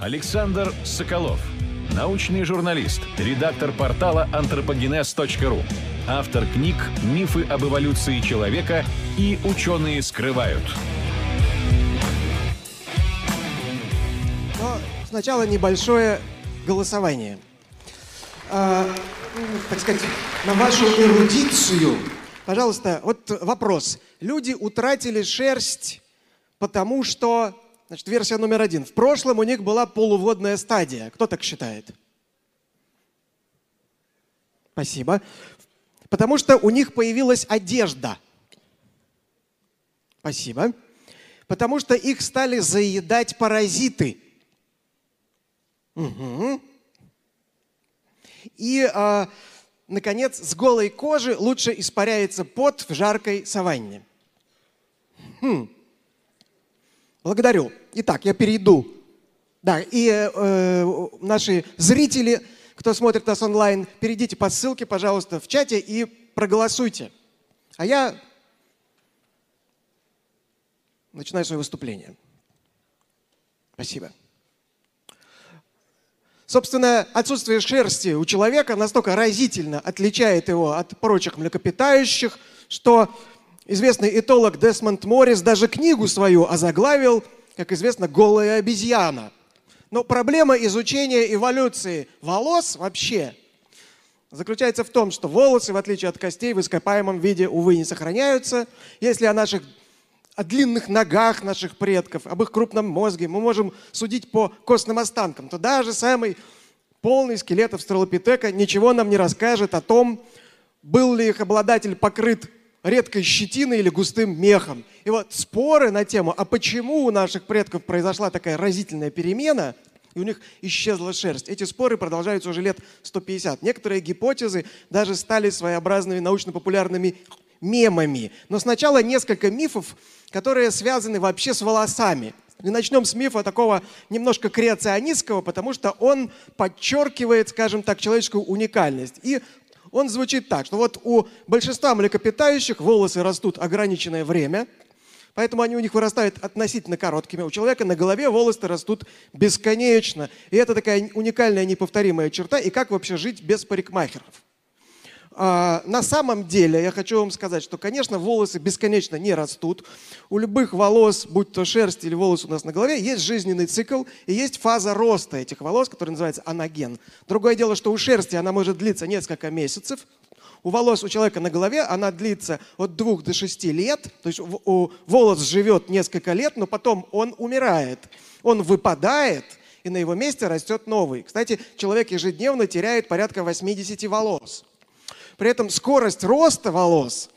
Александр Соколов. Научный журналист, редактор портала anthropogenes.ru. Автор книг «Мифы об эволюции человека» и «Ученые скрывают». Но сначала небольшое голосование. А, так сказать, на вашу эрудицию. Пожалуйста, вот вопрос. Люди утратили шерсть, потому что, значит, версия номер один. В прошлом у них была полуводная стадия. Кто так считает? Спасибо. Потому что у них появилась одежда. Спасибо. Потому что их стали заедать паразиты. Угу. И, э, наконец, с голой кожи лучше испаряется пот в жаркой саванне. Хм. Благодарю. Итак, я перейду. Да, и э, э, наши зрители, кто смотрит нас онлайн, перейдите по ссылке, пожалуйста, в чате и проголосуйте. А я начинаю свое выступление. Спасибо. Собственно, отсутствие шерсти у человека настолько разительно отличает его от прочих млекопитающих, что известный этолог Десмонд Моррис даже книгу свою озаглавил, как известно, «Голая обезьяна». Но проблема изучения эволюции волос вообще заключается в том, что волосы, в отличие от костей, в ископаемом виде, увы, не сохраняются. Если о наших о длинных ногах наших предков, об их крупном мозге, мы можем судить по костным останкам, то даже самый полный скелет австралопитека ничего нам не расскажет о том, был ли их обладатель покрыт редкой щетиной или густым мехом. И вот споры на тему, а почему у наших предков произошла такая разительная перемена, и у них исчезла шерсть. Эти споры продолжаются уже лет 150. Некоторые гипотезы даже стали своеобразными научно-популярными мемами. Но сначала несколько мифов, которые связаны вообще с волосами. И начнем с мифа такого немножко креационистского, потому что он подчеркивает, скажем так, человеческую уникальность. И он звучит так, что вот у большинства млекопитающих волосы растут ограниченное время, поэтому они у них вырастают относительно короткими. У человека на голове волосы растут бесконечно. И это такая уникальная неповторимая черта. И как вообще жить без парикмахеров? А, на самом деле, я хочу вам сказать, что, конечно, волосы бесконечно не растут. У любых волос, будь то шерсть или волосы у нас на голове, есть жизненный цикл и есть фаза роста этих волос, которая называется анаген. Другое дело, что у шерсти она может длиться несколько месяцев, у волос у человека на голове она длится от двух до шести лет. То есть у волос живет несколько лет, но потом он умирает. Он выпадает, и на его месте растет новый. Кстати, человек ежедневно теряет порядка 80 волос. При этом скорость роста волос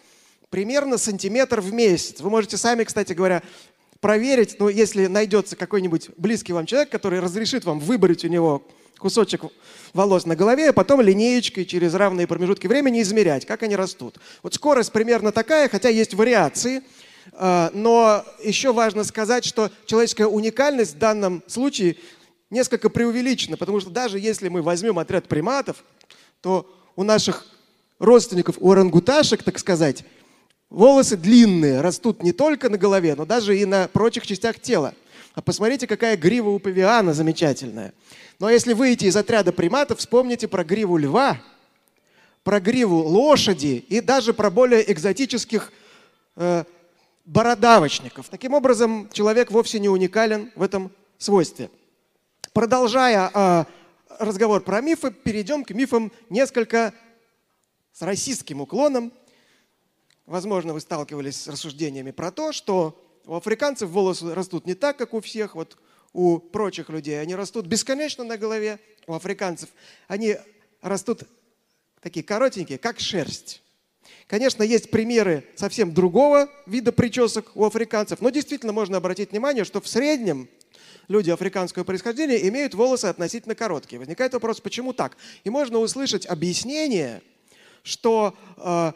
примерно сантиметр в месяц. Вы можете сами, кстати говоря, проверить, но если найдется какой-нибудь близкий вам человек, который разрешит вам выбрать у него кусочек волос на голове, а потом линеечкой через равные промежутки времени измерять, как они растут. Вот скорость примерно такая, хотя есть вариации, а, но еще важно сказать, что человеческая уникальность в данном случае несколько преувеличена, потому что даже если мы возьмем отряд приматов, то у наших родственников у орангуташек, так сказать, волосы длинные, растут не только на голове, но даже и на прочих частях тела. А посмотрите, какая грива у павиана замечательная. Но если выйти из отряда приматов, вспомните про гриву льва, про гриву лошади и даже про более экзотических э, бородавочников. Таким образом, человек вовсе не уникален в этом свойстве. Продолжая э, разговор про мифы, перейдем к мифам несколько с российским уклоном. Возможно, вы сталкивались с рассуждениями про то, что у африканцев волосы растут не так, как у всех, вот у прочих людей. Они растут бесконечно на голове. У африканцев они растут такие коротенькие, как шерсть. Конечно, есть примеры совсем другого вида причесок у африканцев, но действительно можно обратить внимание, что в среднем люди африканского происхождения имеют волосы относительно короткие. Возникает вопрос, почему так? И можно услышать объяснение – что э,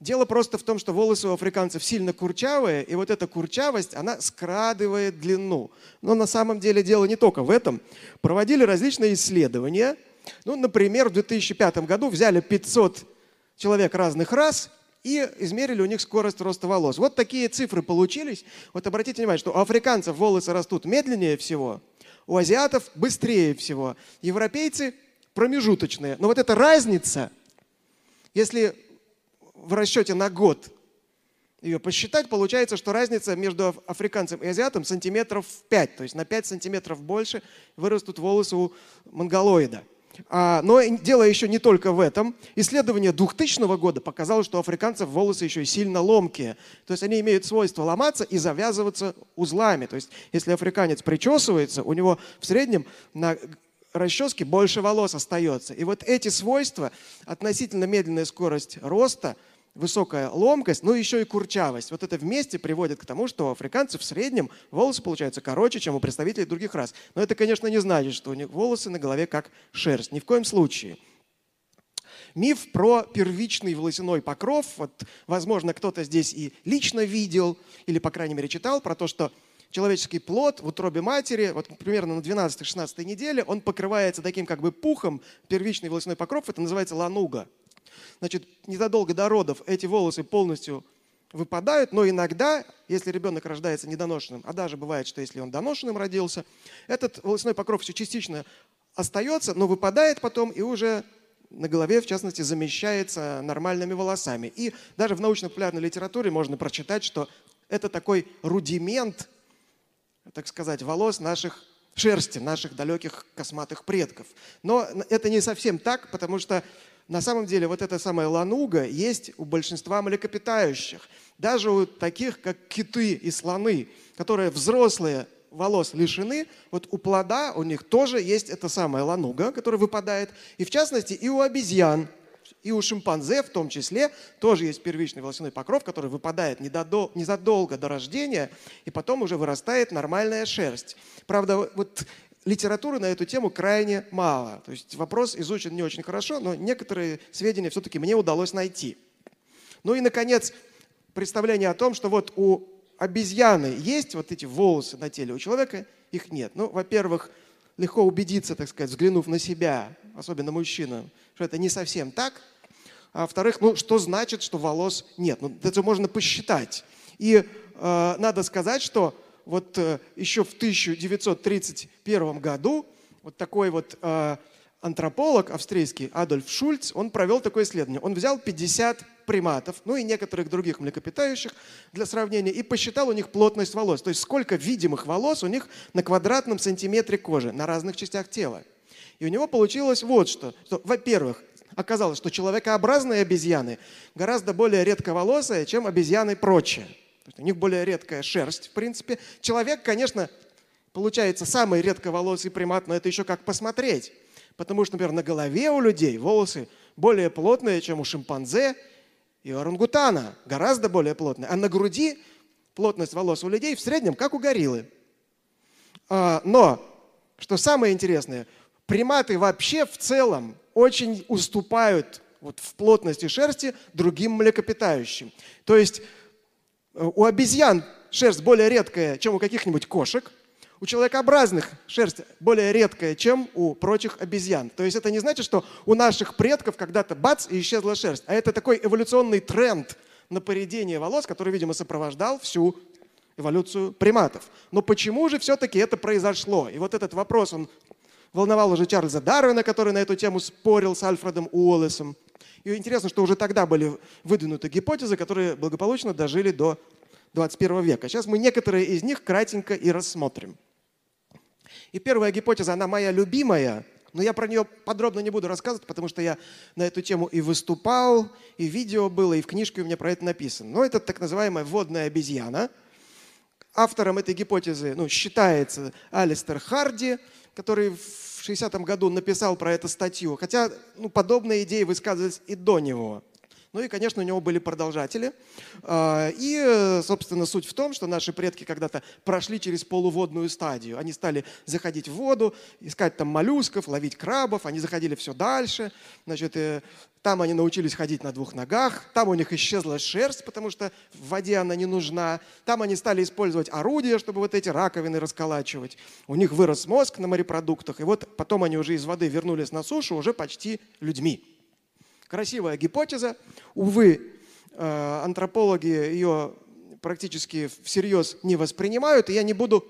дело просто в том, что волосы у африканцев сильно курчавые, и вот эта курчавость, она скрадывает длину. Но на самом деле дело не только в этом. Проводили различные исследования. Ну, например, в 2005 году взяли 500 человек разных рас и измерили у них скорость роста волос. Вот такие цифры получились. Вот обратите внимание, что у африканцев волосы растут медленнее всего, У азиатов быстрее всего. Европейцы промежуточные. Но вот эта разница, если в расчете на год ее посчитать, получается, что разница между африканцем и азиатом сантиметров 5, то есть на 5 сантиметров больше вырастут волосы у монголоида. А, но дело еще не только в этом. Исследование 2000 года показало, что у африканцев волосы еще и сильно ломкие. То есть они имеют свойство ломаться и завязываться узлами. То есть если африканец причесывается, у него в среднем на расческе больше волос остается. И вот эти свойства, относительно медленная скорость роста – высокая ломкость, но еще и курчавость. Вот это вместе приводит к тому, что у африканцев в среднем волосы получаются короче, чем у представителей других рас. Но это, конечно, не значит, что у них волосы на голове как шерсть. Ни в коем случае. Миф про первичный волосяной покров. Вот, возможно, кто-то здесь и лично видел, или, по крайней мере, читал про то, что человеческий плод в утробе матери, вот примерно на 12-16 неделе, он покрывается таким как бы пухом, первичный волосяной покров, это называется лануга. Значит, незадолго до родов эти волосы полностью выпадают, но иногда, если ребенок рождается недоношенным, а даже бывает, что если он доношенным родился, этот волосяной покров еще частично остается, но выпадает потом и уже на голове, в частности, замещается нормальными волосами. И даже в научно-популярной литературе можно прочитать, что это такой рудимент, так сказать, волос наших шерсти наших далеких косматых предков. Но это не совсем так, потому что на самом деле вот эта самая лануга есть у большинства млекопитающих. Даже у таких, как киты и слоны, которые взрослые волос лишены, вот у плода у них тоже есть эта самая лануга, которая выпадает. И в частности и у обезьян, и у шимпанзе в том числе тоже есть первичный волосяной покров, который выпадает незадолго до рождения, и потом уже вырастает нормальная шерсть. Правда, вот литературы на эту тему крайне мало. То есть вопрос изучен не очень хорошо, но некоторые сведения все-таки мне удалось найти. Ну и, наконец, представление о том, что вот у обезьяны есть вот эти волосы на теле, у человека их нет. Ну, во-первых, легко убедиться, так сказать, взглянув на себя, особенно мужчина, что это не совсем так. А во-вторых, ну, что значит, что волос нет? Ну, это можно посчитать. И э, надо сказать, что вот э, еще в 1931 году вот такой вот э, антрополог австрийский Адольф Шульц, он провел такое исследование. Он взял 50 приматов, ну и некоторых других млекопитающих для сравнения, и посчитал у них плотность волос, то есть сколько видимых волос у них на квадратном сантиметре кожи на разных частях тела. И у него получилось вот что. что во-первых, оказалось, что человекообразные обезьяны гораздо более редковолосые, чем обезьяны прочие у них более редкая шерсть, в принципе. Человек, конечно, получается самый редковолосый примат, но это еще как посмотреть. Потому что, например, на голове у людей волосы более плотные, чем у шимпанзе и орангутана, гораздо более плотные. А на груди плотность волос у людей в среднем как у гориллы. А, но, что самое интересное, приматы вообще в целом очень уступают вот в плотности шерсти другим млекопитающим. То есть у обезьян шерсть более редкая, чем у каких-нибудь кошек. У человекообразных шерсть более редкая, чем у прочих обезьян. То есть это не значит, что у наших предков когда-то бац и исчезла шерсть. А это такой эволюционный тренд на поредение волос, который, видимо, сопровождал всю эволюцию приматов. Но почему же все-таки это произошло? И вот этот вопрос, он волновал уже Чарльза Дарвина, который на эту тему спорил с Альфредом Уоллесом. И интересно, что уже тогда были выдвинуты гипотезы, которые благополучно дожили до 21 века. Сейчас мы некоторые из них кратенько и рассмотрим. И первая гипотеза, она моя любимая, но я про нее подробно не буду рассказывать, потому что я на эту тему и выступал, и видео было, и в книжке у меня про это написано. Но это так называемая водная обезьяна. Автором этой гипотезы ну, считается Алистер Харди, который в 60-м году написал про это статью, хотя ну, подобные идеи высказывались и до него. Ну и, конечно, у него были продолжатели. А, и, собственно, суть в том, что наши предки когда-то прошли через полуводную стадию. Они стали заходить в воду, искать там моллюсков, ловить крабов. Они заходили все дальше. Значит, э, там они научились ходить на двух ногах. Там у них исчезла шерсть, потому что в воде она не нужна. Там они стали использовать орудия, чтобы вот эти раковины расколачивать. У них вырос мозг на морепродуктах. И вот потом они уже из воды вернулись на сушу уже почти людьми. Красивая гипотеза. Увы, э, антропологи ее практически всерьез не воспринимают, и я не буду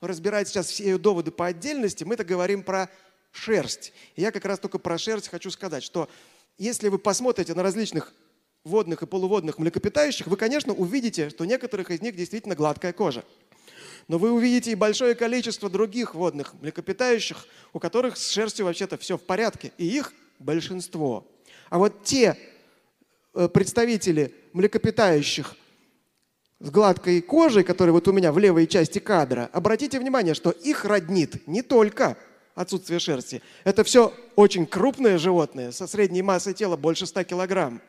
разбирать сейчас все ее доводы по отдельности, мы-то говорим про шерсть. И я как раз только про шерсть хочу сказать, что если вы посмотрите на различных водных и полуводных млекопитающих, вы, конечно, увидите, что у некоторых из них действительно гладкая кожа. Но вы увидите и большое количество других водных млекопитающих, у которых с шерстью вообще-то все в порядке, и их большинство. А вот те э, представители млекопитающих с гладкой кожей, которые вот у меня в левой части кадра, обратите внимание, что их роднит не только отсутствие шерсти. Это все очень крупные животные со средней массой тела больше 100 килограмм.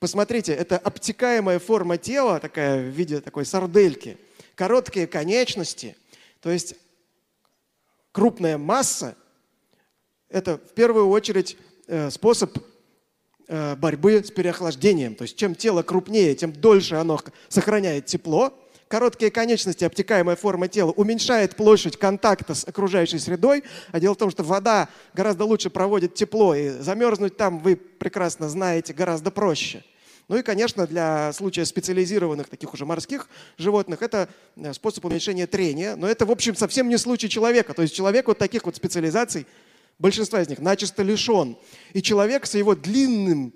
Посмотрите, это обтекаемая форма тела, такая в виде такой сардельки, короткие конечности, то есть крупная масса – это в первую очередь э, способ борьбы с переохлаждением. То есть чем тело крупнее, тем дольше оно сохраняет тепло. Короткие конечности, обтекаемая форма тела уменьшает площадь контакта с окружающей средой. А дело в том, что вода гораздо лучше проводит тепло, и замерзнуть там, вы прекрасно знаете, гораздо проще – ну и, конечно, для случая специализированных таких уже морских животных это э, способ уменьшения трения. Но это, в общем, совсем не случай человека. То есть человек вот таких вот специализаций, большинства из них, начисто лишен. И человек с его длинным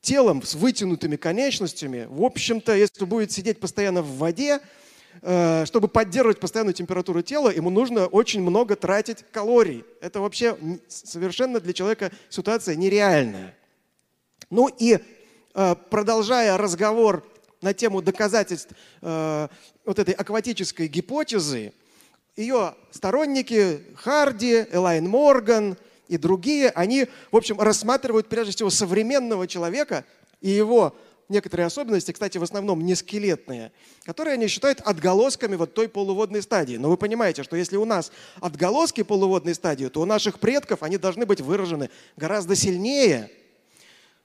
телом, с вытянутыми конечностями, в общем-то, если будет сидеть постоянно в воде, э, чтобы поддерживать постоянную температуру тела, ему нужно очень много тратить калорий. Это вообще совершенно для человека ситуация нереальная. Ну и Э, продолжая разговор на тему доказательств э, вот этой акватической гипотезы, ее сторонники Харди, Элайн Морган и другие, они, в общем, рассматривают прежде всего современного человека и его некоторые особенности, кстати, в основном не скелетные, которые они считают отголосками вот той полуводной стадии. Но вы понимаете, что если у нас отголоски полуводной стадии, то у наших предков они должны быть выражены гораздо сильнее –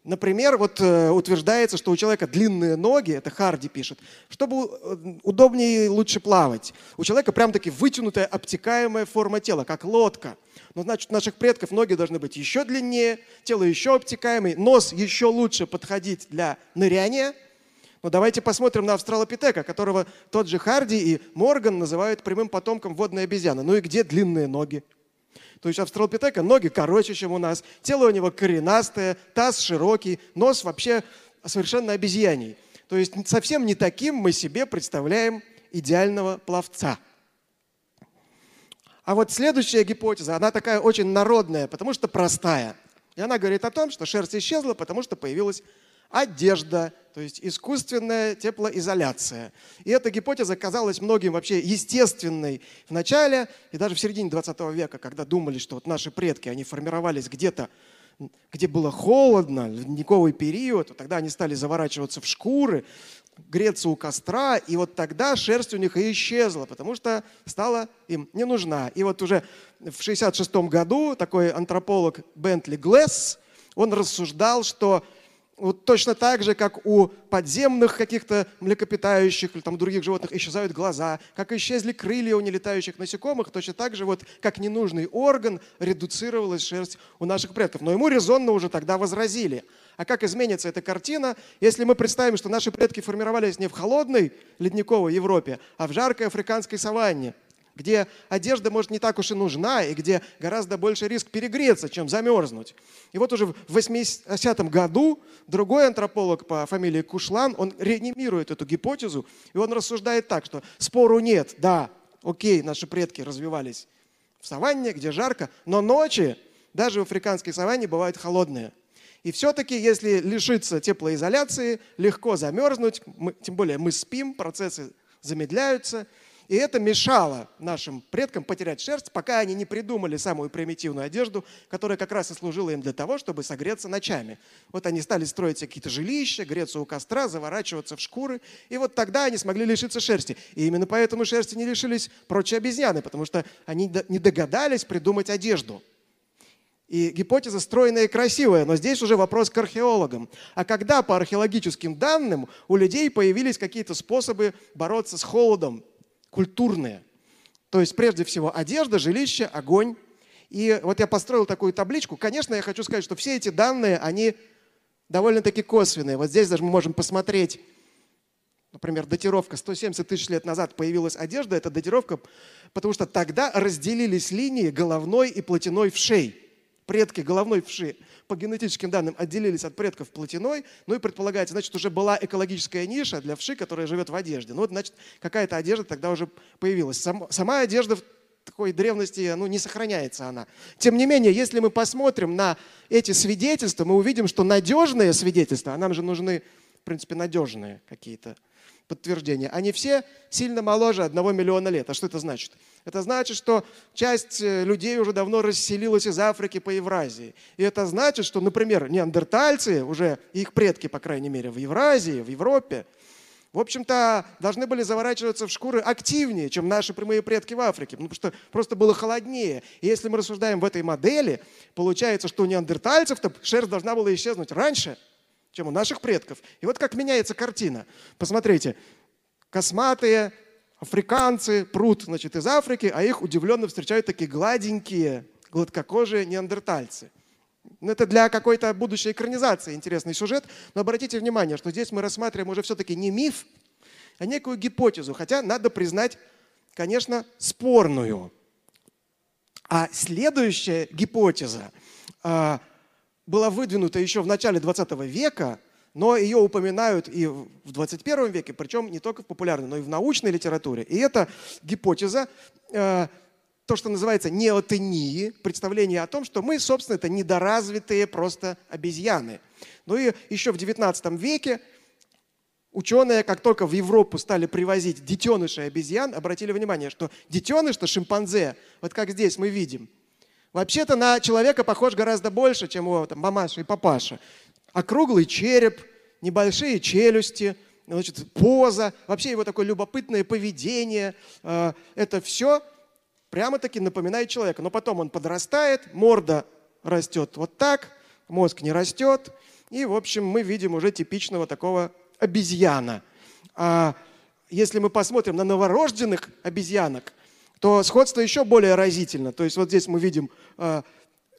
Например, вот э, утверждается, что у человека длинные ноги, это Харди пишет, чтобы э, удобнее и лучше плавать. У человека прям таки вытянутая обтекаемая форма тела, как лодка. Но значит, у наших предков ноги должны быть еще длиннее, тело еще обтекаемый, нос еще лучше подходить для ныряния. Но давайте посмотрим на австралопитека, которого тот же Харди и Морган называют прямым потомком водной обезьяны. Ну и где длинные ноги? То есть австралопитека ноги короче, чем у нас, тело у него коренастое, таз широкий, нос вообще совершенно обезьяний. То есть совсем не таким мы себе представляем идеального пловца. А вот следующая гипотеза, она такая очень народная, потому что простая. И она говорит о том, что шерсть исчезла, потому что появилась одежда, то есть искусственная теплоизоляция. И эта гипотеза казалась многим вообще естественной в начале и даже в середине 20 века, когда думали, что вот наши предки, они формировались где-то, где было холодно, ледниковый период, тогда они стали заворачиваться в шкуры, греться у костра, и вот тогда шерсть у них и исчезла, потому что стала им не нужна. И вот уже в 66 году такой антрополог Бентли Глесс, он рассуждал, что вот точно так же, как у подземных каких-то млекопитающих или там других животных исчезают глаза, как исчезли крылья у нелетающих насекомых, точно так же вот как ненужный орган редуцировалась шерсть у наших предков. Но ему резонно уже тогда возразили. А как изменится эта картина, если мы представим, что наши предки формировались не в холодной ледниковой Европе, а в жаркой африканской саванне, где одежда, может, не так уж и нужна, и где гораздо больше риск перегреться, чем замерзнуть. И вот уже в 80-м году другой антрополог по фамилии Кушлан, он реанимирует эту гипотезу, и он рассуждает так, что спору нет, да, окей, наши предки развивались в саванне, где жарко, но ночи даже в африканской саванне бывают холодные. И все-таки, если лишиться теплоизоляции, легко замерзнуть, мы, тем более мы спим, процессы замедляются – и это мешало нашим предкам потерять шерсть, пока они не придумали самую примитивную одежду, которая как раз и служила им для того, чтобы согреться ночами. Вот они стали строить какие-то жилища, греться у костра, заворачиваться в шкуры. И вот тогда они смогли лишиться шерсти. И именно поэтому шерсти не лишились прочие обезьяны, потому что они не догадались придумать одежду. И гипотеза стройная и красивая, но здесь уже вопрос к археологам. А когда по археологическим данным у людей появились какие-то способы бороться с холодом, культурные. То есть прежде всего одежда, жилище, огонь. И вот я построил такую табличку. Конечно, я хочу сказать, что все эти данные, они довольно-таки косвенные. Вот здесь даже мы можем посмотреть например, датировка 170 тысяч лет назад появилась одежда, это датировка, потому что тогда разделились линии головной и плотяной вшей. Предки головной вши по генетическим данным отделились от предков плотяной, ну и предполагается, значит, уже была экологическая ниша для вши, которая живет в одежде. Ну вот, значит, какая-то одежда тогда уже появилась. Сам, сама одежда в такой древности, ну, не сохраняется она. Тем не менее, если мы посмотрим на эти свидетельства, мы увидим, что надежные свидетельства, а нам же нужны, в принципе, надежные какие-то подтверждения, они все сильно моложе одного миллиона лет. А что это значит? Это значит, что часть э, людей уже давно расселилась из Африки по Евразии. И это значит, что, например, неандертальцы, уже их предки, по крайней мере, в Евразии, в Европе, в общем-то, должны были заворачиваться в шкуры активнее, чем наши прямые предки в Африке, ну, потому что просто было холоднее. И если мы рассуждаем в этой модели, получается, что у неандертальцев-то шерсть должна была исчезнуть раньше – чем у наших предков. И вот как меняется картина. Посмотрите, косматые африканцы прут значит, из Африки, а их удивленно встречают такие гладенькие, гладкокожие неандертальцы. Ну, это для какой-то будущей экранизации интересный сюжет, но обратите внимание, что здесь мы рассматриваем уже все-таки не миф, а некую гипотезу, хотя надо признать, конечно, спорную. А следующая гипотеза а, – была выдвинута еще в начале 20 века, но ее упоминают и в 21 веке, причем не только в популярной, но и в научной литературе. И это гипотеза, э, то, что называется неотении, представление о том, что мы, собственно, это недоразвитые просто обезьяны. Ну и еще в 19 веке ученые, как только в Европу стали привозить детенышей обезьян, обратили внимание, что детеныш, что шимпанзе, вот как здесь мы видим – Вообще-то на человека похож гораздо больше, чем у там, мамаша и папаша. Округлый череп, небольшие челюсти, значит, поза, вообще его такое любопытное поведение. Э, это все прямо-таки напоминает человека. Но потом он подрастает, морда растет вот так, мозг не растет. И, в общем, мы видим уже типичного такого обезьяна. А если мы посмотрим на новорожденных обезьянок – то сходство еще более разительно. То есть вот здесь мы видим э,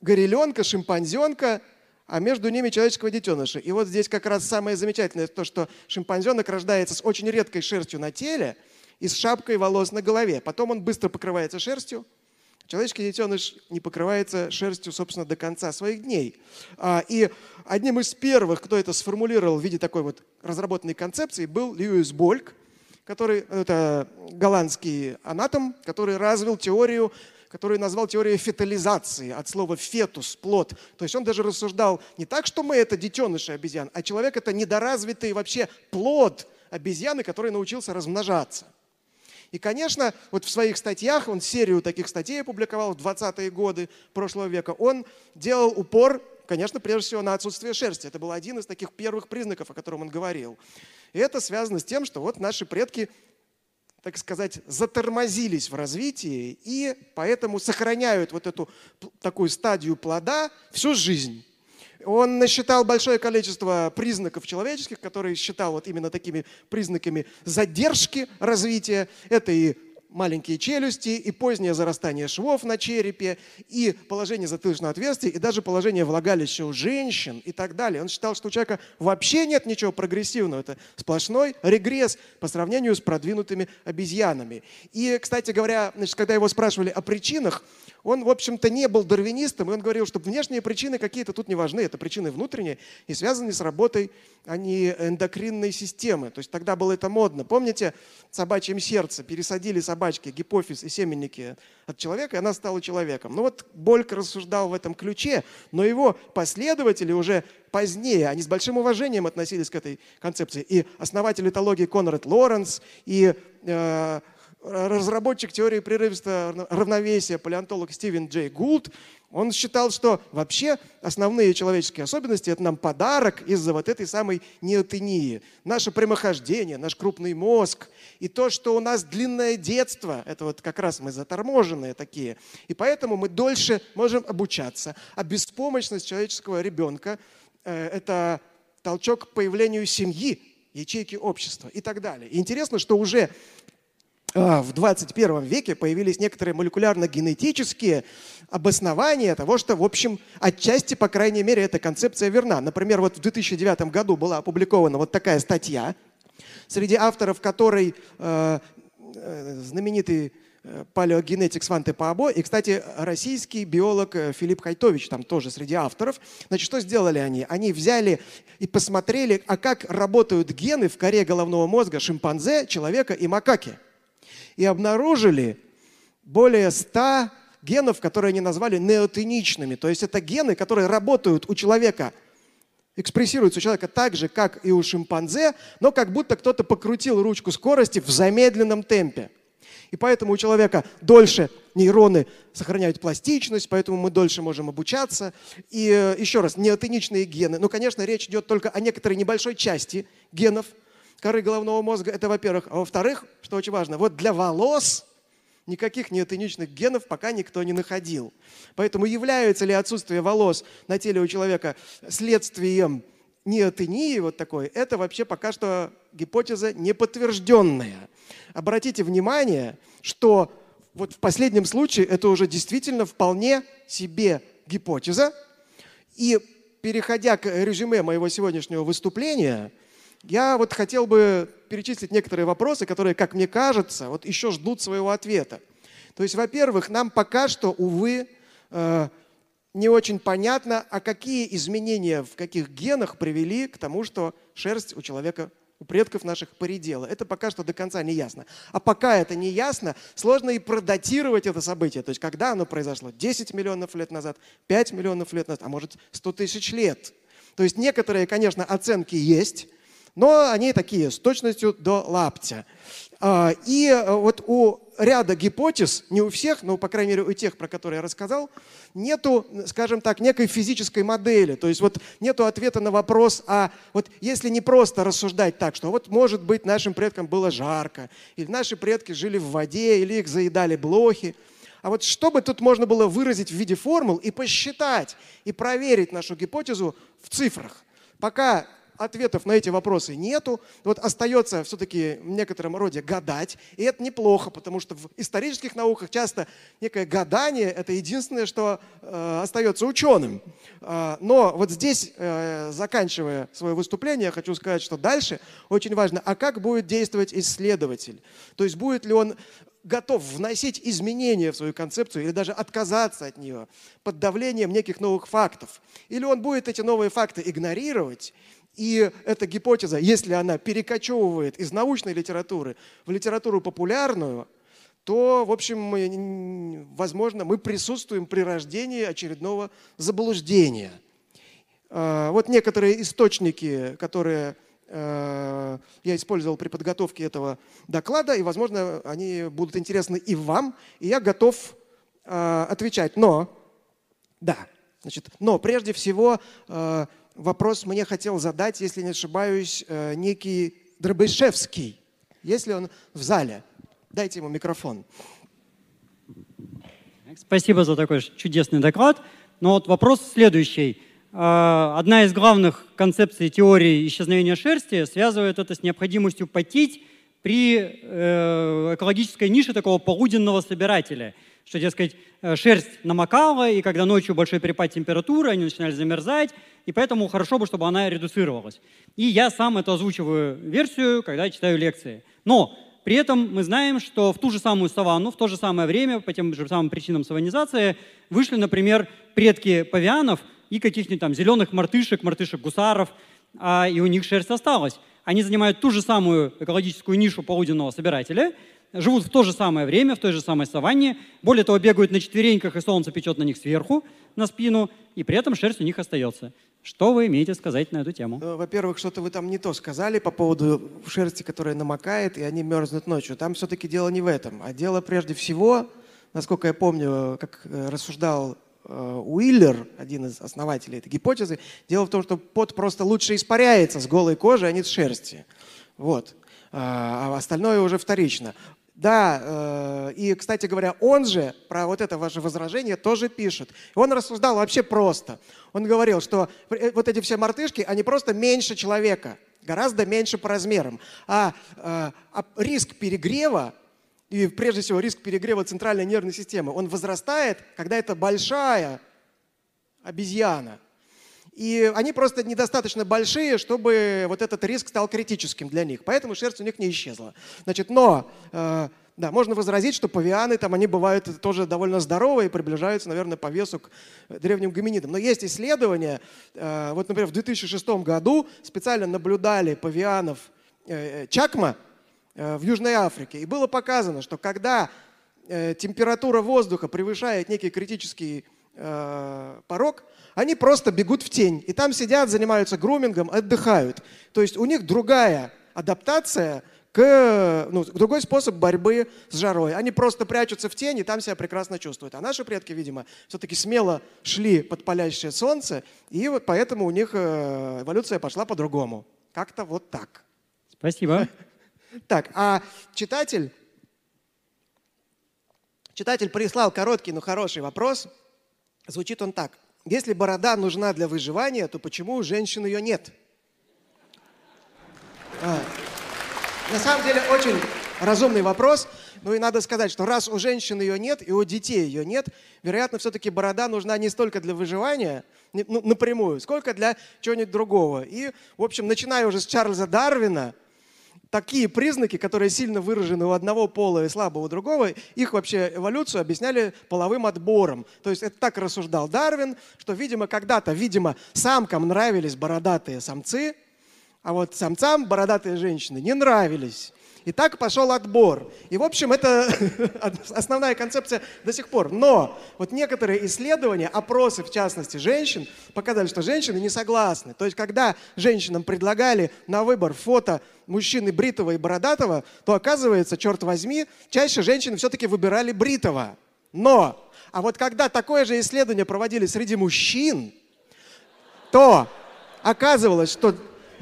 гореленка, шимпанзенка, а между ними человеческого детеныша. И вот здесь как раз самое замечательное то, что шимпанзенок рождается с очень редкой шерстью на теле и с шапкой волос на голове. Потом он быстро покрывается шерстью. Человеческий детеныш не покрывается шерстью, собственно, до конца своих дней. А, и одним из первых, кто это сформулировал в виде такой вот разработанной концепции, был Льюис Больк, который, это голландский анатом, который развил теорию, который назвал теорией фетализации, от слова фетус, плод. То есть он даже рассуждал не так, что мы это детеныши обезьян, а человек это недоразвитый вообще плод обезьяны, который научился размножаться. И, конечно, вот в своих статьях, он серию таких статей опубликовал в 20-е годы прошлого века, он делал упор, конечно, прежде всего на отсутствие шерсти. Это был один из таких первых признаков, о котором он говорил. И это связано с тем, что вот наши предки, так сказать, затормозились в развитии и поэтому сохраняют вот эту такую стадию плода всю жизнь. Он насчитал большое количество признаков человеческих, которые считал вот именно такими признаками задержки развития. Это и маленькие челюсти, и позднее зарастание швов на черепе, и положение затылочного отверстия, и даже положение влагалища у женщин и так далее. Он считал, что у человека вообще нет ничего прогрессивного. Это сплошной регресс по сравнению с продвинутыми обезьянами. И, кстати говоря, значит, когда его спрашивали о причинах, он, в общем-то, не был дарвинистом, и он говорил, что внешние причины какие-то тут не важны, это причины внутренние и связаны с работой а не эндокринной системы. То есть тогда было это модно. Помните, собачьем сердце пересадили собачки гипофиз и семенники от человека, и она стала человеком. Ну вот Больк рассуждал в этом ключе, но его последователи уже позднее, они с большим уважением относились к этой концепции. И основатель этологии Конрад Лоренс, и э, разработчик теории прерывистого равновесия, палеонтолог Стивен Джей Гулд, он считал, что вообще основные человеческие особенности – это нам подарок из-за вот этой самой неотении. Наше прямохождение, наш крупный мозг и то, что у нас длинное детство – это вот как раз мы заторможенные такие. И поэтому мы дольше можем обучаться. А беспомощность человеческого ребенка э, – это толчок к появлению семьи, ячейки общества и так далее. И интересно, что уже в 21 веке появились некоторые молекулярно-генетические обоснования того, что, в общем, отчасти, по крайней мере, эта концепция верна. Например, вот в 2009 году была опубликована вот такая статья среди авторов которой э, э, знаменитый э, палеогенетик Сванте Паабо и, кстати, российский биолог э, Филипп Хайтович там тоже среди авторов. Значит, что сделали они? Они взяли и посмотрели, а как работают гены в коре головного мозга шимпанзе, человека и макаки. И обнаружили более 100 генов, которые они назвали неотеничными. То есть это гены, которые работают у человека – экспрессируется у человека так же, как и у шимпанзе, но как будто кто-то покрутил ручку скорости в замедленном темпе. И поэтому у человека дольше нейроны сохраняют пластичность, поэтому мы дольше можем обучаться. И э, еще раз, неотеничные гены. Ну, конечно, речь идет только о некоторой небольшой части генов коры головного мозга. Это во-первых. А во-вторых, что очень важно, вот для волос никаких неотеничных генов пока никто не находил. Поэтому является ли отсутствие волос на теле у человека следствием неотении вот такой, это вообще пока что гипотеза неподтвержденная. Обратите внимание, что вот в последнем случае это уже действительно вполне себе гипотеза. И переходя к резюме моего сегодняшнего выступления, я вот хотел бы перечислить некоторые вопросы, которые, как мне кажется, вот еще ждут своего ответа. То есть, во-первых, нам пока что, увы, э, не очень понятно, а какие изменения в каких генах привели к тому, что шерсть у человека, у предков наших поредела. Это пока что до конца не ясно. А пока это не ясно, сложно и продатировать это событие. То есть когда оно произошло? 10 миллионов лет назад, 5 миллионов лет назад, а может 100 тысяч лет. То есть некоторые, конечно, оценки есть, но они такие, с точностью до лаптя. А, и э, вот у ряда гипотез, не у всех, но, по крайней мере, у тех, про которые я рассказал, нету, скажем так, некой физической модели. То есть вот нету ответа на вопрос, а вот если не просто рассуждать так, что вот может быть нашим предкам было жарко, или наши предки жили в воде, или их заедали блохи, а вот что бы тут можно было выразить в виде формул и посчитать, и проверить нашу гипотезу в цифрах. Пока ответов на эти вопросы нету. Вот остается все-таки в некотором роде гадать. И это неплохо, потому что в исторических науках часто некое гадание – это единственное, что э, остается ученым. Э, но вот здесь, э, заканчивая свое выступление, я хочу сказать, что дальше очень важно, а как будет действовать исследователь? То есть будет ли он готов вносить изменения в свою концепцию или даже отказаться от нее под давлением неких новых фактов. Или он будет эти новые факты игнорировать и эта гипотеза, если она перекочевывает из научной литературы в литературу популярную, то, в общем, мы, возможно, мы присутствуем при рождении очередного заблуждения. А, вот некоторые источники, которые а, я использовал при подготовке этого доклада, и, возможно, они будут интересны и вам, и я готов а, отвечать. Но, да, значит, но прежде всего вопрос мне хотел задать, если не ошибаюсь, э, некий Дробышевский. Есть ли он в зале? Дайте ему микрофон. Спасибо за такой чудесный доклад. Но вот вопрос следующий. Э, одна из главных концепций теории исчезновения шерсти связывает это с необходимостью потеть при э, экологической нише такого полуденного собирателя – что, дескать, шерсть намокала, и когда ночью большой перепад температуры, они начинали замерзать, и поэтому хорошо бы, чтобы она редуцировалась. И я сам эту озвучиваю версию, когда читаю лекции. Но при этом мы знаем, что в ту же самую саванну, в то же самое время, по тем же самым причинам саванизации, вышли, например, предки павианов и каких-нибудь там зеленых мартышек, мартышек-гусаров, а, и у них шерсть осталась. Они занимают ту же самую экологическую нишу полуденного собирателя, живут в то же самое время, в той же самой саванне. Более того, бегают на четвереньках, и солнце печет на них сверху, на спину, и при этом шерсть у них остается. Что вы имеете сказать на эту тему? Ну, во-первых, что-то вы там не то сказали по поводу шерсти, которая намокает, и они мерзнут ночью. Там все-таки дело не в этом, а дело прежде всего, насколько я помню, как э, рассуждал э, Уиллер, один из основателей этой гипотезы, дело в том, что пот просто лучше испаряется с голой кожи, а не с шерсти. Вот. А, а остальное уже вторично. Да, э, и, кстати говоря, он же про вот это ваше возражение тоже пишет. Он рассуждал вообще просто. Он говорил, что э, вот эти все мартышки, они просто меньше человека, гораздо меньше по размерам. А, а, а риск перегрева, и прежде всего риск перегрева центральной нервной системы, он возрастает, когда это большая обезьяна. И они просто недостаточно большие, чтобы вот этот риск стал критическим для них. Поэтому шерсть у них не исчезла. Значит, но э, да, можно возразить, что павианы, там они бывают тоже довольно здоровые и приближаются, наверное, по весу к древним гоминидам. Но есть исследования, э, вот, например, в 2006 году специально наблюдали павианов э, э, Чакма в Южной Африке. И было показано, что когда температура воздуха превышает некий критический порог, они просто бегут в тень. И там сидят, занимаются грумингом, отдыхают. То есть у них другая адаптация – к, ну, другой способ борьбы с жарой. Они просто прячутся в тени, там себя прекрасно чувствуют. А наши предки, видимо, все-таки смело шли под палящее солнце, и вот поэтому у них э, эволюция пошла по-другому. Как-то вот так. Спасибо. Так, а читатель, читатель прислал короткий, но хороший вопрос. Звучит он так. Если борода нужна для выживания, то почему у женщин ее нет? А. На самом деле очень разумный вопрос. Ну и надо сказать, что раз у женщин ее нет и у детей ее нет, вероятно, все-таки борода нужна не столько для выживания, ну, напрямую, сколько для чего-нибудь другого. И, в общем, начиная уже с Чарльза Дарвина, такие признаки, которые сильно выражены у одного пола и слабо у другого, их вообще эволюцию объясняли половым отбором. То есть это так рассуждал Дарвин, что, видимо, когда-то, видимо, самкам нравились бородатые самцы, а вот самцам бородатые женщины не нравились. И так пошел отбор. И, в общем, это основная концепция до сих пор. Но вот некоторые исследования, опросы, в частности, женщин, показали, что женщины не согласны. То есть, когда женщинам предлагали на выбор фото мужчины бритого и бородатого, то, оказывается, черт возьми, чаще женщины все-таки выбирали бритого. Но, а вот когда такое же исследование проводили среди мужчин, то оказывалось, что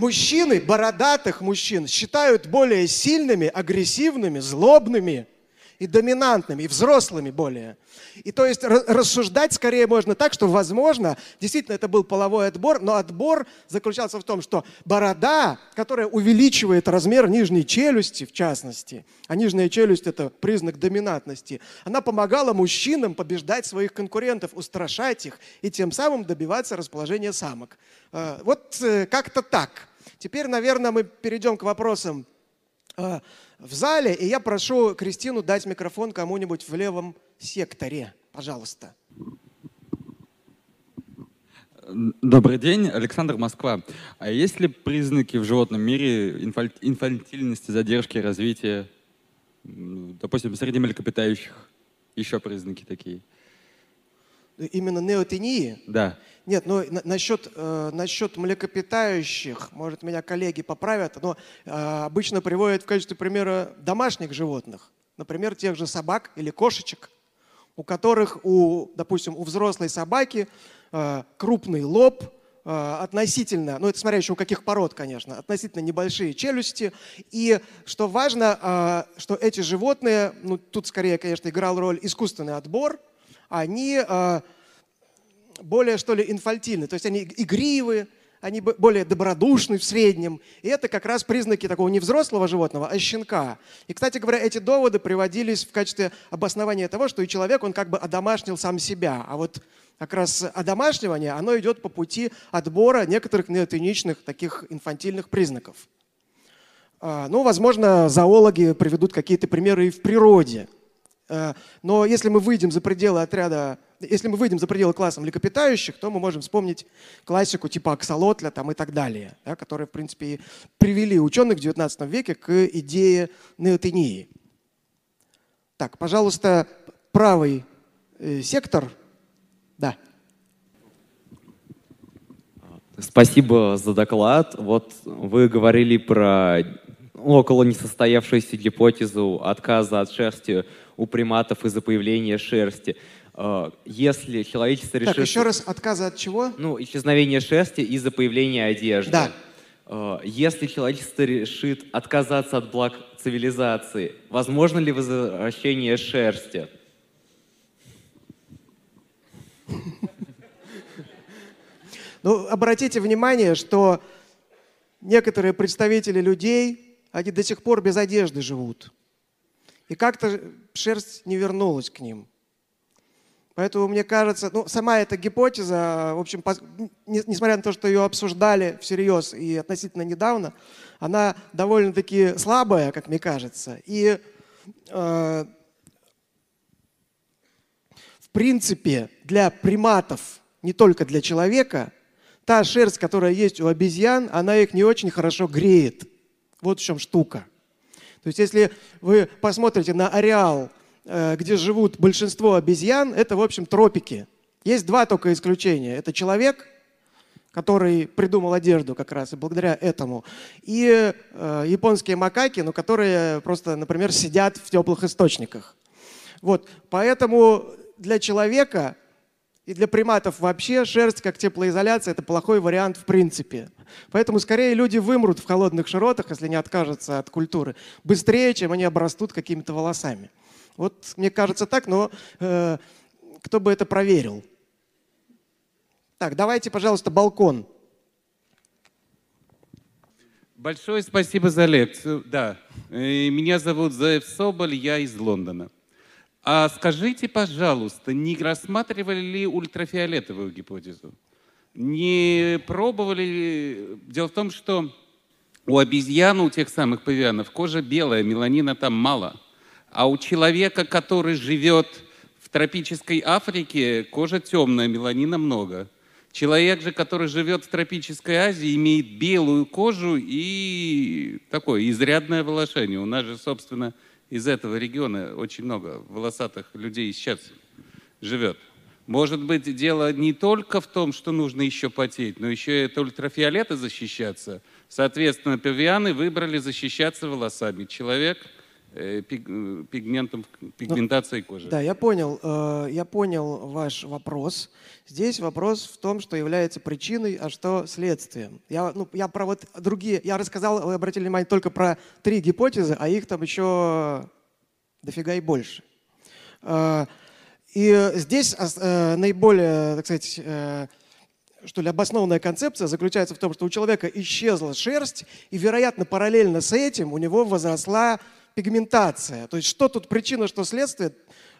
мужчины, бородатых мужчин, считают более сильными, агрессивными, злобными и доминантными, и взрослыми более. И то есть рассуждать скорее можно так, что, возможно, действительно это был половой отбор, но отбор заключался в том, что борода, которая увеличивает размер нижней челюсти, в частности, а нижняя челюсть – это признак доминантности, она помогала мужчинам побеждать своих конкурентов, устрашать их и тем самым добиваться расположения самок. Э, вот э, как-то так. Теперь, наверное, мы перейдем к вопросам э, в зале, и я прошу Кристину дать микрофон кому-нибудь в левом секторе. Пожалуйста. Добрый день, Александр Москва. А есть ли признаки в животном мире инфантильности, задержки развития, допустим, среди млекопитающих? Еще признаки такие? Именно неотении? Да. Нет, ну насчет, э, насчет млекопитающих, может, меня коллеги поправят, но э, обычно приводят в качестве примера домашних животных. Например, тех же собак или кошечек, у которых, у, допустим, у взрослой собаки э, крупный лоб, э, относительно, ну это смотря еще у каких пород, конечно, относительно небольшие челюсти. И что важно, э, что эти животные, ну тут скорее, конечно, играл роль искусственный отбор, они э, более, что ли, инфальтильны, то есть они игривые, они более добродушны в среднем. И это как раз признаки такого не взрослого животного, а щенка. И, кстати говоря, эти доводы приводились в качестве обоснования того, что и человек, он как бы одомашнил сам себя. А вот как раз одомашнивание, оно идет по пути отбора некоторых неотеничных таких инфантильных признаков. А, ну, возможно, зоологи приведут какие-то примеры и в природе. А, но если мы выйдем за пределы отряда если мы выйдем за пределы класса млекопитающих, то мы можем вспомнить классику типа аксолотля там, и так далее, да, которые, в принципе, привели ученых в XIX веке к идее неотении. Так, пожалуйста, правый э, сектор. Да. Спасибо за доклад. Вот вы говорили про около несостоявшуюся гипотезу отказа от шерсти у приматов из-за появления шерсти. Э, если человечество решит... Так, еще раз, отказа от чего? Ну, исчезновение шерсти из-за появления одежды. Да. Э, если человечество решит отказаться от благ цивилизации, возможно ли возвращение шерсти? Ну, обратите внимание, что некоторые представители людей, они до сих пор без одежды живут. И как-то шерсть не вернулась к ним. Поэтому мне кажется, ну, сама эта гипотеза, в общем, несмотря на то, что ее обсуждали всерьез и относительно недавно, она довольно-таки слабая, как мне кажется. И э, в принципе для приматов, не только для человека, та шерсть, которая есть у обезьян, она их не очень хорошо греет. Вот в чем штука. То есть если вы посмотрите на ареал Э, где живут большинство обезьян, это, в общем, тропики. Есть два только исключения. Это человек, который придумал одежду как раз, и благодаря этому. И э, японские макаки, ну, которые просто, например, сидят в теплых источниках. Вот, поэтому для человека и для приматов вообще шерсть как теплоизоляция – это плохой вариант в принципе. Поэтому скорее люди вымрут в холодных широтах, если не откажутся от культуры, быстрее, чем они обрастут какими-то волосами. Вот мне кажется так, но э, кто бы это проверил? Так, давайте, пожалуйста, балкон. Большое спасибо за лекцию. Да, э, меня зовут Заев Соболь, я из Лондона. А скажите, пожалуйста, не рассматривали ли ультрафиолетовую гипотезу? Не пробовали ли... Дело в том, что у обезьян, у тех самых павианов, кожа белая, меланина там мало – а у человека, который живет в тропической Африке, кожа темная, меланина много. Человек же, который живет в тропической Азии, имеет белую кожу и такое изрядное волошение. У нас же, собственно, из этого региона очень много волосатых людей сейчас живет. Может быть, дело не только в том, что нужно еще потеть, но еще и от ультрафиолета защищаться. Соответственно, павианы выбрали защищаться волосами. Человек – пигментом, пигментацией кожи. Да, я понял, э, я понял ваш вопрос. Здесь вопрос в том, что является причиной, а что следствием. Я, ну, я про вот другие, я рассказал, вы обратили внимание только про три гипотезы, а их там еще дофига и больше. И здесь наиболее, так сказать, что ли, обоснованная концепция заключается в том, что у человека исчезла шерсть, и, вероятно, параллельно с этим у него возросла пигментация. То есть что тут причина, что следствие,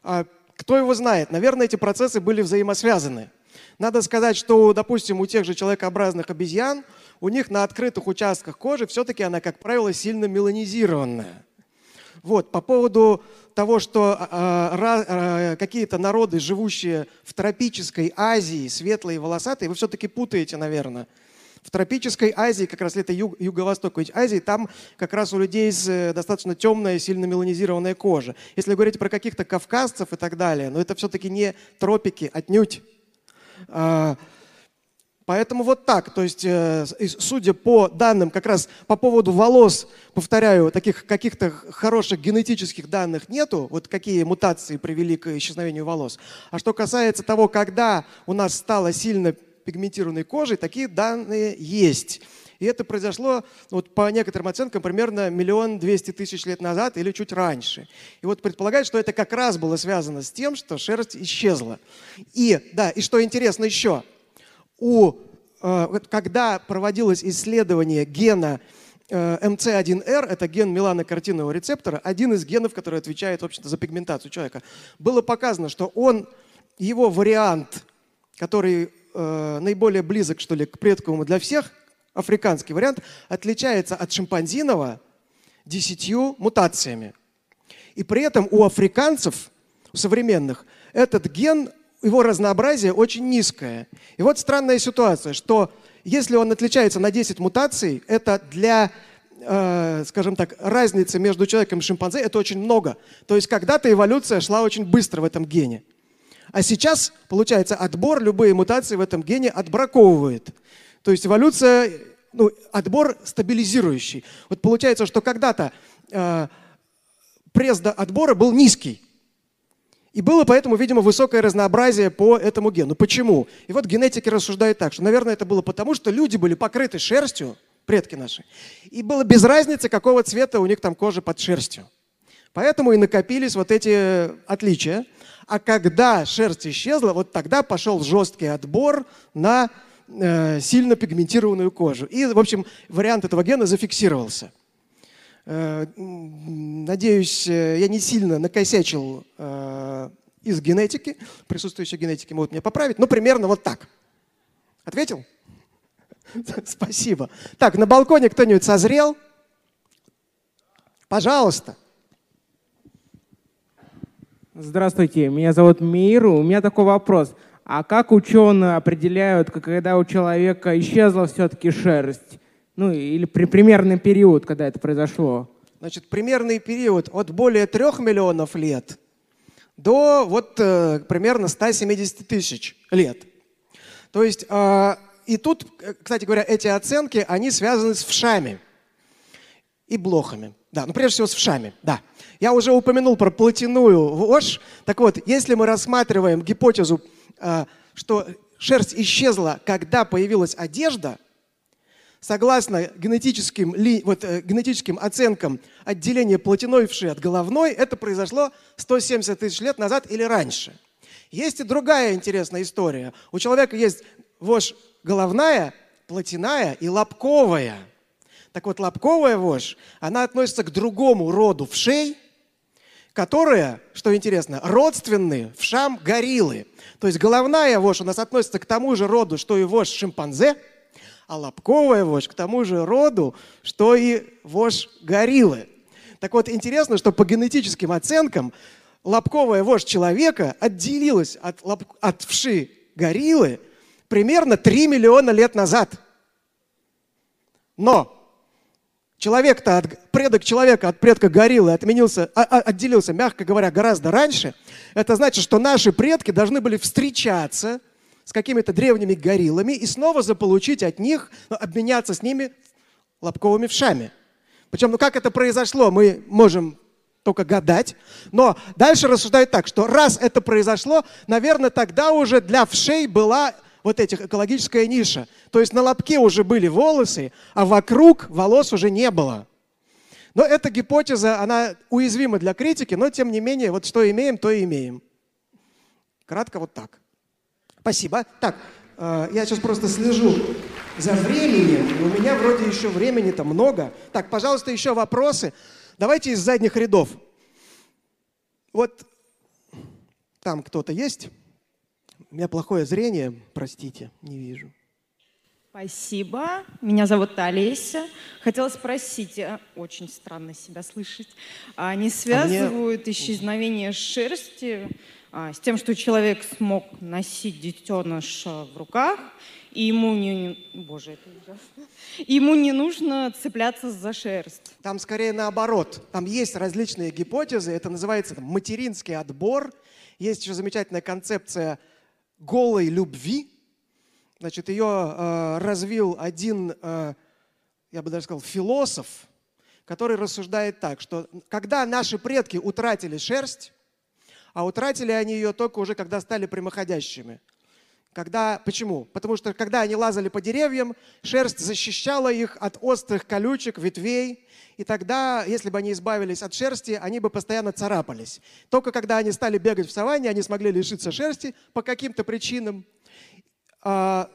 а, кто его знает. Наверное, эти процессы были взаимосвязаны. Надо сказать, что, допустим, у тех же человекообразных обезьян, у них на открытых участках кожи все-таки она, как правило, сильно меланизированная. Вот, по поводу того, что э, э, какие-то народы, живущие в тропической Азии, светлые и волосатые, вы все-таки путаете, наверное. В тропической Азии, как раз это юг, юго-восток Азии, там как раз у людей с э, достаточно темная, сильно меланизированная кожа. Если говорить про каких-то кавказцев и так далее, но это все-таки не тропики, отнюдь. А, поэтому вот так, то есть, э, судя по данным, как раз по поводу волос, повторяю, таких каких-то хороших генетических данных нету, вот какие мутации привели к исчезновению волос. А что касается того, когда у нас стало сильно пигментированной кожей, такие данные есть. И это произошло, вот, по некоторым оценкам, примерно миллион двести тысяч лет назад или чуть раньше. И вот предполагают, что это как раз было связано с тем, что шерсть исчезла. И, да, и что интересно еще, у, э, когда проводилось исследование гена э, МЦ1Р, это ген меланокартинного рецептора, один из генов, который отвечает, в общем-то, за пигментацию человека, было показано, что он, его вариант, который э, наиболее близок, что ли, к предковому для всех, африканский вариант, отличается от шимпанзиного десятью мутациями. И при этом у африканцев, у современных, этот ген, его разнообразие очень низкое. И вот странная ситуация, что если он отличается на 10 мутаций, это для э, скажем так, разницы между человеком и шимпанзе, это очень много. То есть когда-то эволюция шла очень быстро в этом гене. А сейчас, получается, отбор любые мутации в этом гене отбраковывает. То есть эволюция, ну, отбор стабилизирующий. Вот получается, что когда-то э, пресс до отбора был низкий. И было поэтому, видимо, высокое разнообразие по этому гену. Почему? И вот генетики рассуждают так, что, наверное, это было потому, что люди были покрыты шерстью, предки наши, и было без разницы, какого цвета у них там кожа под шерстью. Поэтому и накопились вот эти отличия. А когда шерсть исчезла, вот тогда пошел жесткий отбор на э, сильно пигментированную кожу. И, в общем, вариант этого гена зафиксировался. Э, надеюсь, э, я не сильно накосячил из генетики. Присутствующие генетики могут меня поправить. Ну, примерно вот так. Ответил? Спасибо. Так, на балконе кто-нибудь созрел? Пожалуйста. Здравствуйте, меня зовут Миру. У меня такой вопрос. А как ученые определяют, когда у человека исчезла все-таки шерсть? Ну, или при примерный период, когда это произошло? Значит, примерный период от более трех миллионов лет до вот э, примерно 170 тысяч лет. То есть, э, и тут, э, кстати говоря, эти оценки, они связаны с вшами и блохами. Да, ну прежде всего с вшами, да. Я уже упомянул про плотяную вошь. Так вот, если мы рассматриваем гипотезу, э, что шерсть исчезла, когда появилась одежда, согласно генетическим, вот, э, генетическим оценкам отделения плотяной вши от головной, это произошло 170 тысяч лет назад или раньше. Есть и другая интересная история. У человека есть вошь головная, плотяная и лобковая. Так вот, лобковая вошь, она относится к другому роду вшей, которые, что интересно, родственны вшам гориллы. То есть головная вошь у нас относится к тому же роду, что и вошь шимпанзе, а лобковая вошь к тому же роду, что и вошь гориллы. Так вот, интересно, что по генетическим оценкам лобковая вошь человека отделилась от, лоб... от вши гориллы примерно 3 миллиона лет назад. Но человек-то, от, предок человека от предка гориллы отменился, а, а, отделился, мягко говоря, гораздо раньше, это значит, что наши предки должны были встречаться с какими-то древними гориллами и снова заполучить от них, ну, обменяться с ними лобковыми вшами. Причем, ну как это произошло, мы можем только гадать. Но дальше рассуждают так, что раз это произошло, наверное, тогда уже для вшей была вот этих экологическая ниша. То есть на лобке уже были волосы, а вокруг волос уже не было. Но эта гипотеза, она уязвима для критики, но тем не менее, вот что имеем, то и имеем. Кратко вот так. Спасибо. Так, э, я сейчас просто слежу за временем. У меня вроде еще времени-то много. Так, пожалуйста, еще вопросы. Давайте из задних рядов. Вот там кто-то есть? У меня плохое зрение, простите, не вижу. Спасибо. Меня зовут Олеся. Хотела спросить, а, очень странно себя слышать, а не связывают а мне... исчезновение шерсти а, с тем, что человек смог носить детеныша в руках, и ему не... Боже, это ужасно. Ему не нужно цепляться за шерсть. Там скорее наоборот. Там есть различные гипотезы. Это называется там, материнский отбор. Есть еще замечательная концепция – голой любви. Значит, ее э, развил один, э, я бы даже сказал, философ, который рассуждает так, что когда наши предки утратили шерсть, а утратили они ее только уже, когда стали прямоходящими. Когда, почему? Потому что когда они лазали по деревьям, шерсть защищала их от острых колючек, ветвей, и тогда, если бы они избавились от шерсти, они бы постоянно царапались. Только когда они стали бегать в саванне, они смогли лишиться шерсти по каким-то причинам. А,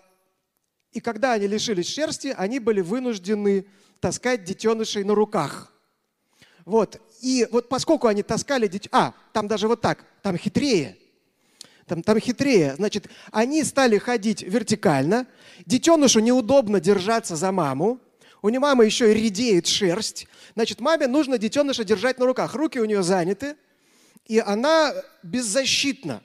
и когда они лишились шерсти, они были вынуждены таскать детенышей на руках. Вот. И вот поскольку они таскали детей... А, там даже вот так, там хитрее. Там, там хитрее. Значит, они стали ходить вертикально. Детенышу неудобно держаться за маму. У нее мама еще и редеет шерсть. Значит, маме нужно детеныша держать на руках. Руки у нее заняты, и она беззащитна.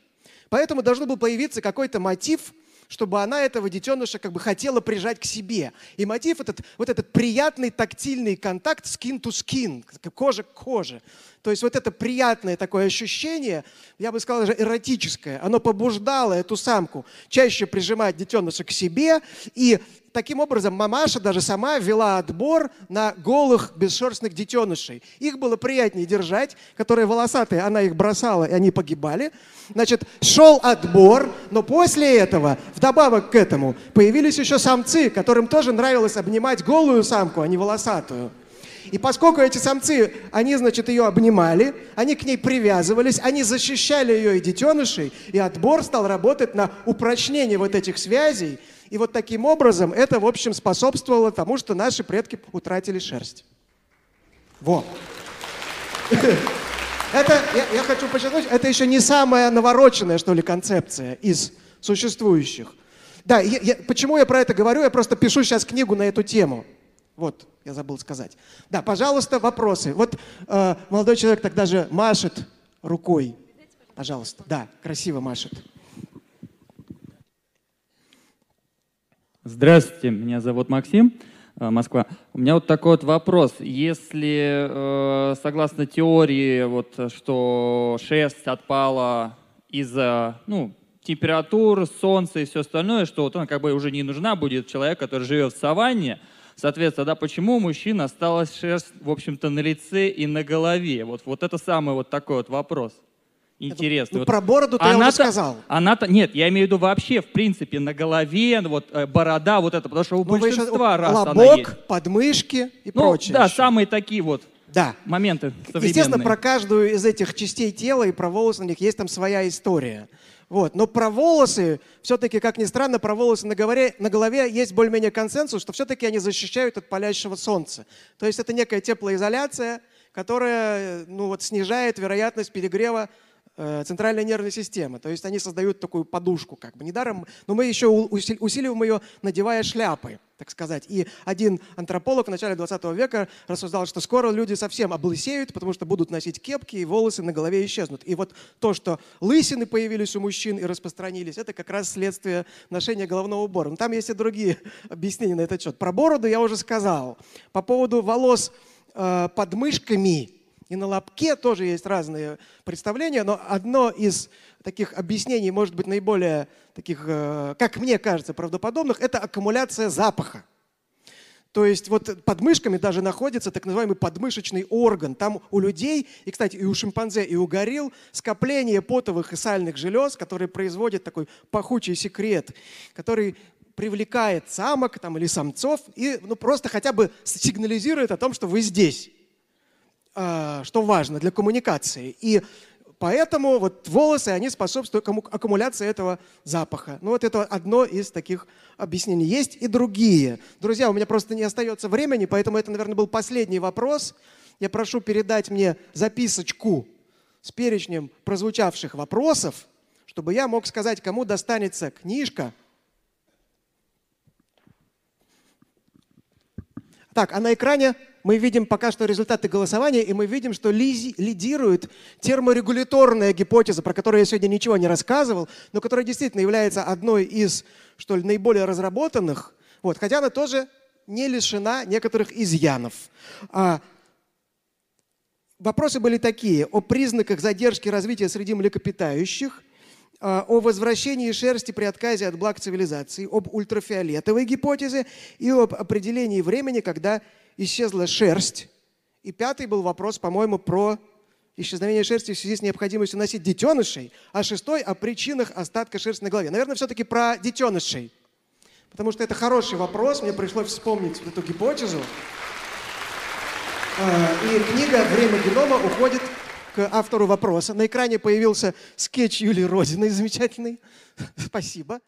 Поэтому должен был появиться какой-то мотив, чтобы она этого детеныша как бы хотела прижать к себе. И мотив этот, вот этот приятный тактильный контакт skin to skin, кожа к коже. То есть вот это приятное такое ощущение, я бы сказал даже эротическое, оно побуждало эту самку чаще прижимать детеныша к себе и таким образом мамаша даже сама вела отбор на голых бесшерстных детенышей. Их было приятнее держать, которые волосатые, она их бросала, и они погибали. Значит, шел отбор, но после этого, вдобавок к этому, появились еще самцы, которым тоже нравилось обнимать голую самку, а не волосатую. И поскольку эти самцы, они, значит, ее обнимали, они к ней привязывались, они защищали ее и детенышей, и отбор стал работать на упрочнение вот этих связей, и вот таким образом это, в общем, способствовало тому, что наши предки утратили шерсть. Во. Это, я, я хочу подчеркнуть, это еще не самая навороченная, что ли, концепция из существующих. Да, я, я, почему я про это говорю? Я просто пишу сейчас книгу на эту тему. Вот, я забыл сказать. Да, пожалуйста, вопросы. Вот э, молодой человек тогда же машет рукой. Пожалуйста. Да, красиво машет. Здравствуйте, меня зовут Максим, э, Москва. У меня вот такой вот вопрос. Если э, согласно теории, вот, что шерсть отпала из-за ну, температур, солнца и все остальное, что вот она как бы уже не нужна будет человек, который живет в саванне, Соответственно, да, почему у мужчин осталась шерсть, в общем-то, на лице и на голове? Вот, вот это самый вот такой вот вопрос. Интересно. Ну, вот про бороду ты уже сказал. Она-то, нет, я имею в виду вообще, в принципе, на голове, вот э, борода, вот это, потому что у ну, большинства раз лобок, она есть. подмышки и ну, прочее. Да, еще. самые такие вот да. моменты. Естественно, про каждую из этих частей тела и про волосы на них есть там своя история. Вот. Но про волосы, все-таки, как ни странно, про волосы на голове, на голове есть более-менее консенсус, что все-таки они защищают от палящего солнца. То есть это некая теплоизоляция, которая ну, вот, снижает вероятность перегрева Э, центральной нервной системы. То есть они создают такую подушку, как бы недаром, но мы еще усиливаем ее, надевая шляпы, так сказать. И один антрополог в начале 20 века рассуждал, что скоро люди совсем облысеют, потому что будут носить кепки, и волосы на голове исчезнут. И вот то, что лысины появились у мужчин и распространились, это как раз следствие ношения головного убора. Но там есть и другие объяснения на этот счет. Про бороду я уже сказал. По поводу волос э, под мышками – и на лобке тоже есть разные представления, но одно из таких объяснений, может быть, наиболее таких, э, как мне кажется, правдоподобных, это аккумуляция запаха. То есть вот под мышками даже находится так называемый подмышечный орган. Там у людей, и, кстати, и у шимпанзе, и у горилл скопление потовых и сальных желез, которые производят такой пахучий секрет, который привлекает самок там, или самцов и ну, просто хотя бы сигнализирует о том, что вы здесь. А, что важно для коммуникации. И поэтому вот волосы, они способствуют аккумуляции этого запаха. Ну вот это одно из таких объяснений. Есть и другие. Друзья, у меня просто не остается времени, поэтому это, наверное, был последний вопрос. Я прошу передать мне записочку с перечнем прозвучавших вопросов, чтобы я мог сказать, кому достанется книжка. Так, а на экране мы видим пока что результаты голосования, и мы видим, что лидирует терморегуляторная гипотеза, про которую я сегодня ничего не рассказывал, но которая действительно является одной из, что ли, наиболее разработанных, вот, хотя она тоже не лишена некоторых изъянов. А, вопросы были такие о признаках задержки развития среди млекопитающих, а, о возвращении шерсти при отказе от благ цивилизации, об ультрафиолетовой гипотезе и об определении времени, когда исчезла шерсть. И пятый был вопрос, по-моему, про исчезновение шерсти в связи с необходимостью носить детенышей, а шестой о причинах остатка шерсти на голове. Наверное, все-таки про детенышей. Потому что это хороший вопрос, мне пришлось вспомнить эту гипотезу. А, и книга «Время генома» уходит к автору вопроса. На экране появился скетч Юлии Родиной замечательный. Спасибо.